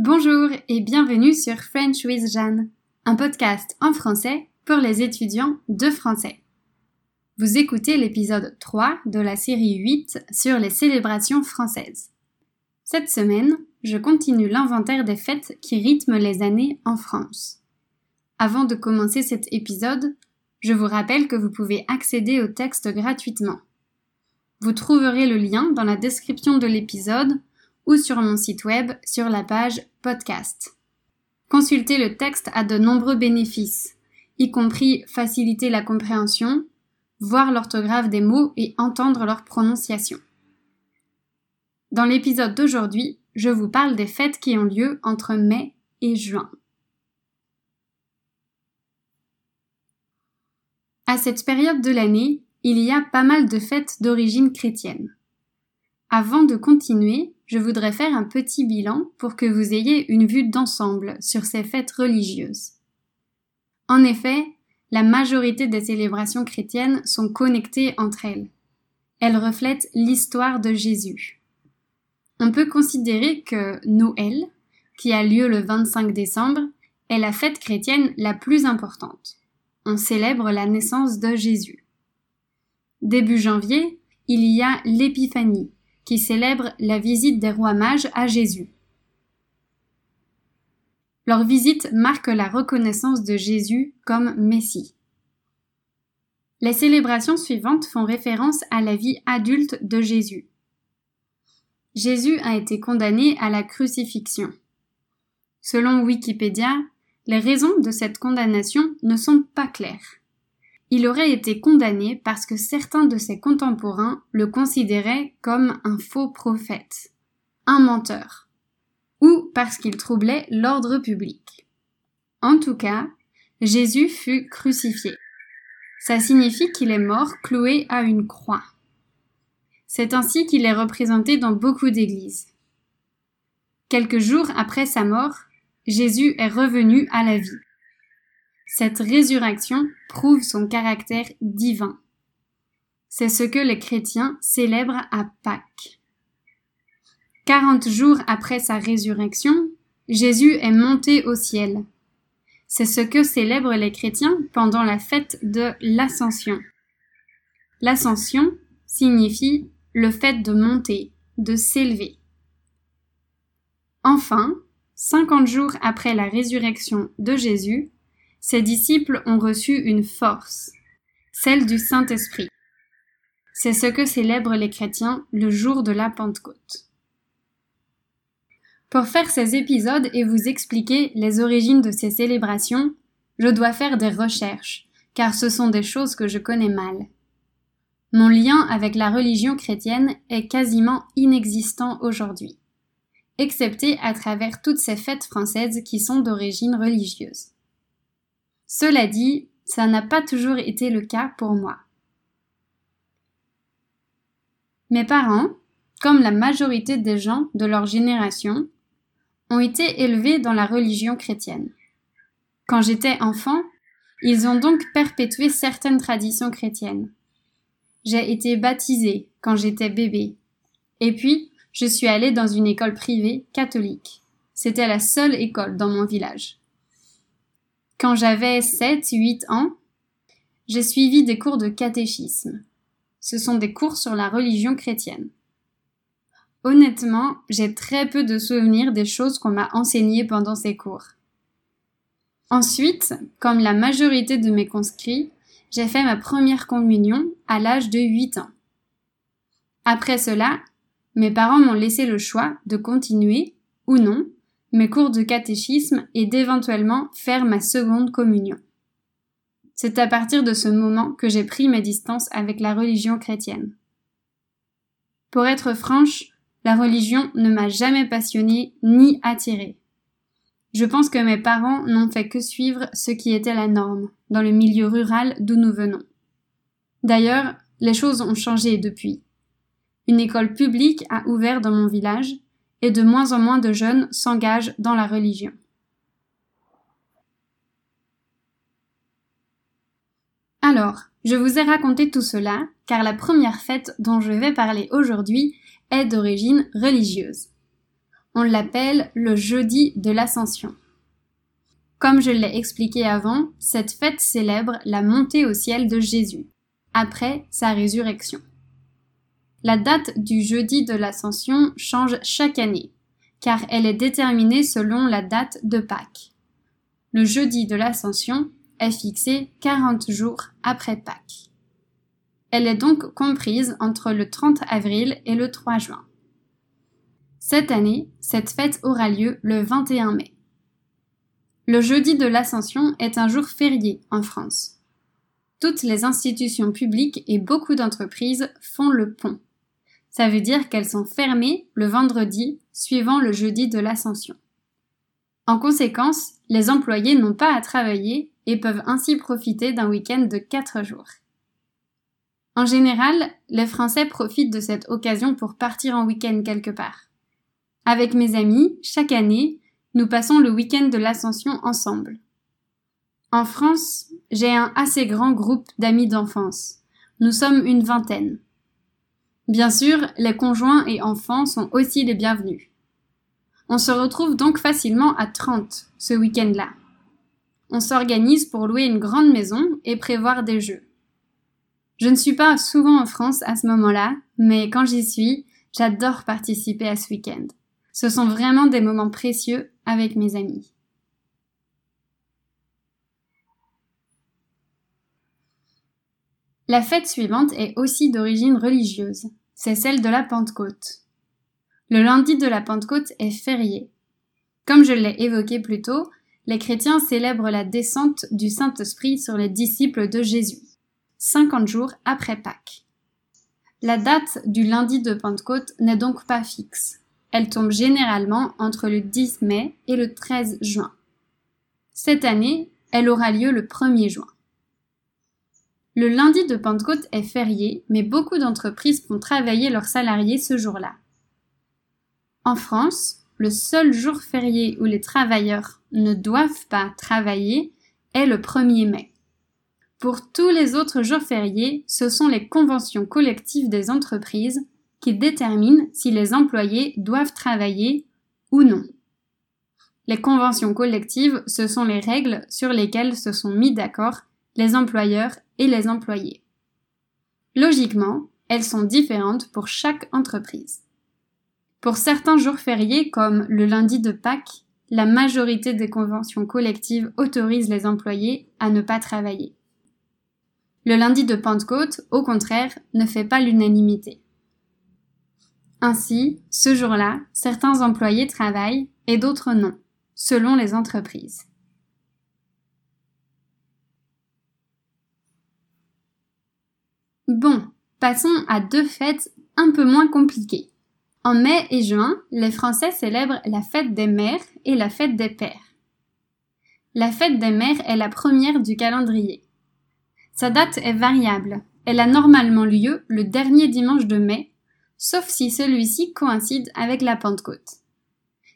Bonjour et bienvenue sur French with Jeanne, un podcast en français pour les étudiants de français. Vous écoutez l'épisode 3 de la série 8 sur les célébrations françaises. Cette semaine, je continue l'inventaire des fêtes qui rythment les années en France. Avant de commencer cet épisode, je vous rappelle que vous pouvez accéder au texte gratuitement. Vous trouverez le lien dans la description de l'épisode ou sur mon site web sur la page podcast. Consulter le texte a de nombreux bénéfices, y compris faciliter la compréhension, voir l'orthographe des mots et entendre leur prononciation. Dans l'épisode d'aujourd'hui, je vous parle des fêtes qui ont lieu entre mai et juin. À cette période de l'année, il y a pas mal de fêtes d'origine chrétienne. Avant de continuer, je voudrais faire un petit bilan pour que vous ayez une vue d'ensemble sur ces fêtes religieuses. En effet, la majorité des célébrations chrétiennes sont connectées entre elles. Elles reflètent l'histoire de Jésus. On peut considérer que Noël, qui a lieu le 25 décembre, est la fête chrétienne la plus importante. On célèbre la naissance de Jésus. Début janvier, il y a l'Épiphanie, qui célèbre la visite des rois mages à Jésus. Leur visite marque la reconnaissance de Jésus comme Messie. Les célébrations suivantes font référence à la vie adulte de Jésus. Jésus a été condamné à la crucifixion. Selon Wikipédia, les raisons de cette condamnation ne sont pas claires il aurait été condamné parce que certains de ses contemporains le considéraient comme un faux prophète, un menteur, ou parce qu'il troublait l'ordre public. En tout cas, Jésus fut crucifié. Ça signifie qu'il est mort cloué à une croix. C'est ainsi qu'il est représenté dans beaucoup d'églises. Quelques jours après sa mort, Jésus est revenu à la vie. Cette résurrection prouve son caractère divin. C'est ce que les chrétiens célèbrent à Pâques. Quarante jours après sa résurrection, Jésus est monté au ciel. C'est ce que célèbrent les chrétiens pendant la fête de l'Ascension. L'Ascension signifie le fait de monter, de s'élever. Enfin, cinquante jours après la résurrection de Jésus, ses disciples ont reçu une force, celle du Saint-Esprit. C'est ce que célèbrent les chrétiens le jour de la Pentecôte. Pour faire ces épisodes et vous expliquer les origines de ces célébrations, je dois faire des recherches, car ce sont des choses que je connais mal. Mon lien avec la religion chrétienne est quasiment inexistant aujourd'hui, excepté à travers toutes ces fêtes françaises qui sont d'origine religieuse. Cela dit, ça n'a pas toujours été le cas pour moi. Mes parents, comme la majorité des gens de leur génération, ont été élevés dans la religion chrétienne. Quand j'étais enfant, ils ont donc perpétué certaines traditions chrétiennes. J'ai été baptisée quand j'étais bébé. Et puis, je suis allée dans une école privée catholique. C'était la seule école dans mon village. Quand j'avais 7-8 ans, j'ai suivi des cours de catéchisme. Ce sont des cours sur la religion chrétienne. Honnêtement, j'ai très peu de souvenirs des choses qu'on m'a enseignées pendant ces cours. Ensuite, comme la majorité de mes conscrits, j'ai fait ma première communion à l'âge de 8 ans. Après cela, mes parents m'ont laissé le choix de continuer ou non mes cours de catéchisme et d'éventuellement faire ma seconde communion. C'est à partir de ce moment que j'ai pris mes distances avec la religion chrétienne. Pour être franche, la religion ne m'a jamais passionnée ni attirée. Je pense que mes parents n'ont fait que suivre ce qui était la norme dans le milieu rural d'où nous venons. D'ailleurs, les choses ont changé depuis. Une école publique a ouvert dans mon village et de moins en moins de jeunes s'engagent dans la religion. Alors, je vous ai raconté tout cela car la première fête dont je vais parler aujourd'hui est d'origine religieuse. on l'appelle le jeudi de l'Ascension. Comme je l'ai expliqué avant, cette fête célèbre la montée au ciel de Jésus, après sa résurrection. La date du jeudi de l'Ascension change chaque année, car elle est déterminée selon la date de Pâques. Le jeudi de l'Ascension est fixé 40 jours après Pâques. Elle est donc comprise entre le 30 avril et le 3 juin. Cette année, cette fête aura lieu le 21 mai. Le jeudi de l'Ascension est un jour férié en France. Toutes les institutions publiques et beaucoup d'entreprises font le pont. Ça veut dire qu'elles sont fermées le vendredi suivant le jeudi de l'Ascension. En conséquence, les employés n'ont pas à travailler et peuvent ainsi profiter d'un week-end de 4 jours. En général, les Français profitent de cette occasion pour partir en week-end quelque part. Avec mes amis, chaque année, nous passons le week-end de l'Ascension ensemble. En France, j'ai un assez grand groupe d'amis d'enfance. Nous sommes une vingtaine. Bien sûr, les conjoints et enfants sont aussi les bienvenus. On se retrouve donc facilement à 30 ce week-end-là. On s'organise pour louer une grande maison et prévoir des jeux. Je ne suis pas souvent en France à ce moment-là, mais quand j'y suis, j'adore participer à ce week-end. Ce sont vraiment des moments précieux avec mes amis. La fête suivante est aussi d'origine religieuse. C'est celle de la Pentecôte. Le lundi de la Pentecôte est férié. Comme je l'ai évoqué plus tôt, les chrétiens célèbrent la descente du Saint-Esprit sur les disciples de Jésus, 50 jours après Pâques. La date du lundi de Pentecôte n'est donc pas fixe. Elle tombe généralement entre le 10 mai et le 13 juin. Cette année, elle aura lieu le 1er juin. Le lundi de Pentecôte est férié, mais beaucoup d'entreprises font travailler leurs salariés ce jour-là. En France, le seul jour férié où les travailleurs ne doivent pas travailler est le 1er mai. Pour tous les autres jours fériés, ce sont les conventions collectives des entreprises qui déterminent si les employés doivent travailler ou non. Les conventions collectives, ce sont les règles sur lesquelles se sont mis d'accord les employeurs et les employés. Logiquement, elles sont différentes pour chaque entreprise. Pour certains jours fériés comme le lundi de Pâques, la majorité des conventions collectives autorisent les employés à ne pas travailler. Le lundi de Pentecôte, au contraire, ne fait pas l'unanimité. Ainsi, ce jour-là, certains employés travaillent et d'autres non, selon les entreprises. Bon, passons à deux fêtes un peu moins compliquées. En mai et juin, les Français célèbrent la fête des mères et la fête des pères. La fête des mères est la première du calendrier. Sa date est variable. Elle a normalement lieu le dernier dimanche de mai, sauf si celui-ci coïncide avec la Pentecôte.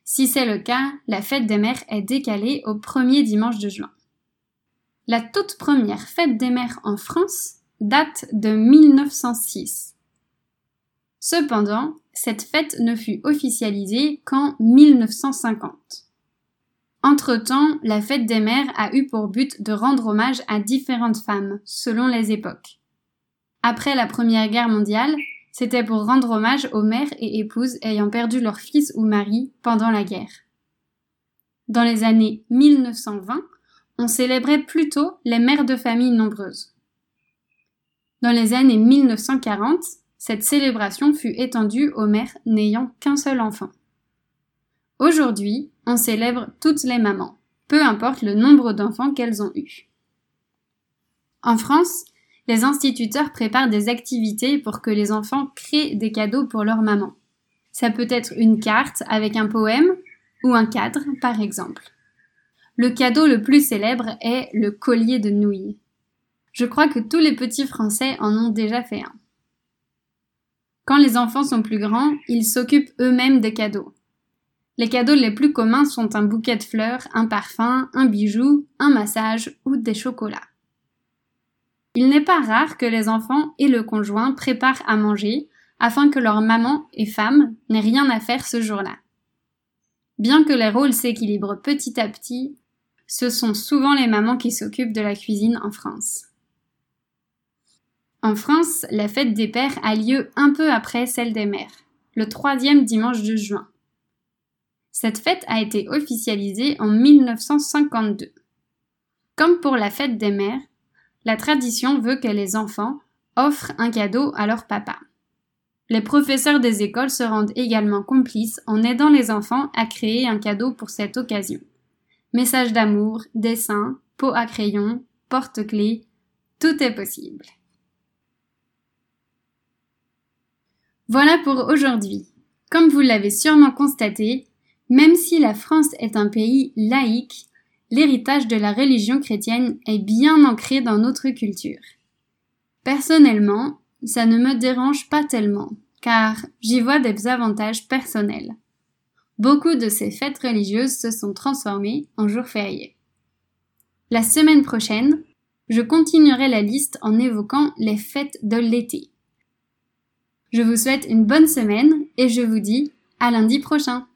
Si c'est le cas, la fête des mères est décalée au premier dimanche de juin. La toute première fête des mères en France date de 1906. Cependant, cette fête ne fut officialisée qu'en 1950. Entre-temps, la fête des mères a eu pour but de rendre hommage à différentes femmes, selon les époques. Après la Première Guerre mondiale, c'était pour rendre hommage aux mères et épouses ayant perdu leur fils ou mari pendant la guerre. Dans les années 1920, on célébrait plutôt les mères de famille nombreuses. Dans les années 1940, cette célébration fut étendue aux mères n'ayant qu'un seul enfant. Aujourd'hui, on célèbre toutes les mamans, peu importe le nombre d'enfants qu'elles ont eus. En France, les instituteurs préparent des activités pour que les enfants créent des cadeaux pour leur maman. Ça peut être une carte avec un poème ou un cadre, par exemple. Le cadeau le plus célèbre est le collier de nouilles. Je crois que tous les petits Français en ont déjà fait un. Quand les enfants sont plus grands, ils s'occupent eux-mêmes des cadeaux. Les cadeaux les plus communs sont un bouquet de fleurs, un parfum, un bijou, un massage ou des chocolats. Il n'est pas rare que les enfants et le conjoint préparent à manger afin que leur maman et femme n'aient rien à faire ce jour-là. Bien que les rôles s'équilibrent petit à petit, ce sont souvent les mamans qui s'occupent de la cuisine en France. En France, la fête des pères a lieu un peu après celle des mères, le troisième dimanche de juin. Cette fête a été officialisée en 1952. Comme pour la fête des mères, la tradition veut que les enfants offrent un cadeau à leur papa. Les professeurs des écoles se rendent également complices en aidant les enfants à créer un cadeau pour cette occasion. Messages d'amour, dessins, pots à crayon, porte-clés, tout est possible. Voilà pour aujourd'hui. Comme vous l'avez sûrement constaté, même si la France est un pays laïque, l'héritage de la religion chrétienne est bien ancré dans notre culture. Personnellement, ça ne me dérange pas tellement, car j'y vois des avantages personnels. Beaucoup de ces fêtes religieuses se sont transformées en jours fériés. La semaine prochaine, je continuerai la liste en évoquant les fêtes de l'été. Je vous souhaite une bonne semaine et je vous dis à lundi prochain.